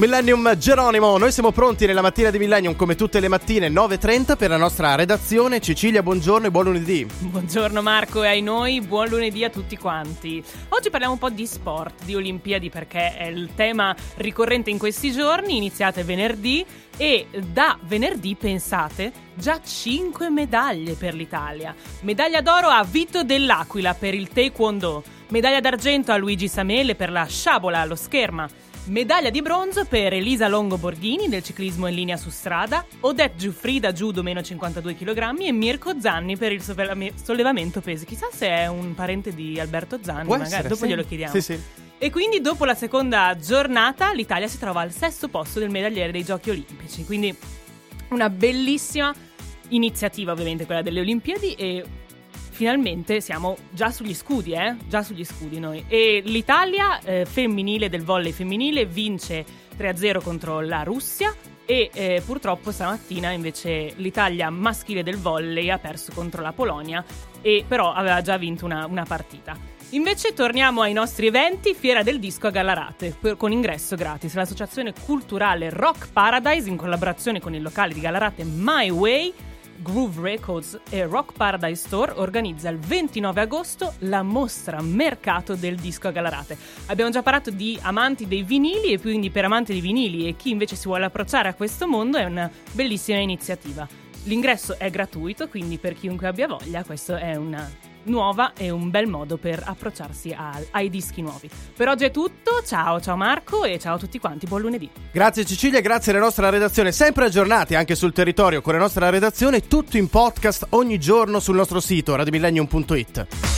Millennium Geronimo, noi siamo pronti nella mattina di Millennium come tutte le mattine 9.30 per la nostra redazione. Cecilia, buongiorno e buon lunedì. Buongiorno Marco e ai noi, buon lunedì a tutti quanti. Oggi parliamo un po' di sport, di Olimpiadi perché è il tema ricorrente in questi giorni, iniziate venerdì e da venerdì, pensate, già 5 medaglie per l'Italia. Medaglia d'oro a Vito dell'Aquila per il Taekwondo, medaglia d'argento a Luigi Samele per la sciabola allo scherma. Medaglia di bronzo per Elisa Longo Borghini del ciclismo in linea su strada, Odette Giuffrida judo meno 52 kg e Mirko Zanni per il sollevamento pesi. Chissà se è un parente di Alberto Zanni, Può magari essere, dopo sì. glielo chiediamo. Sì, sì. E quindi dopo la seconda giornata l'Italia si trova al sesto posto del medagliere dei Giochi Olimpici. Quindi una bellissima iniziativa ovviamente quella delle Olimpiadi e finalmente siamo già sugli scudi, eh? Già sugli scudi noi. E l'Italia eh, femminile del volley femminile vince 3-0 contro la Russia e eh, purtroppo stamattina invece l'Italia maschile del volley ha perso contro la Polonia e però aveva già vinto una, una partita. Invece torniamo ai nostri eventi, Fiera del Disco a Gallarate, per- con ingresso gratis. L'associazione culturale Rock Paradise, in collaborazione con il locale di Gallarate My Way, Groove Records e Rock Paradise Store, organizza il 29 agosto la mostra Mercato del Disco a Gallarate. Abbiamo già parlato di amanti dei vinili e quindi per amanti dei vinili e chi invece si vuole approcciare a questo mondo è una bellissima iniziativa. L'ingresso è gratuito, quindi per chiunque abbia voglia, questo è una nuova e un bel modo per approcciarsi al- ai dischi nuovi. Per oggi è tutto, ciao, ciao Marco e ciao a tutti quanti, buon lunedì. Grazie Cecilia, grazie alla nostra redazione, sempre aggiornati anche sul territorio con la nostra redazione, tutto in podcast ogni giorno sul nostro sito radimillennium.it.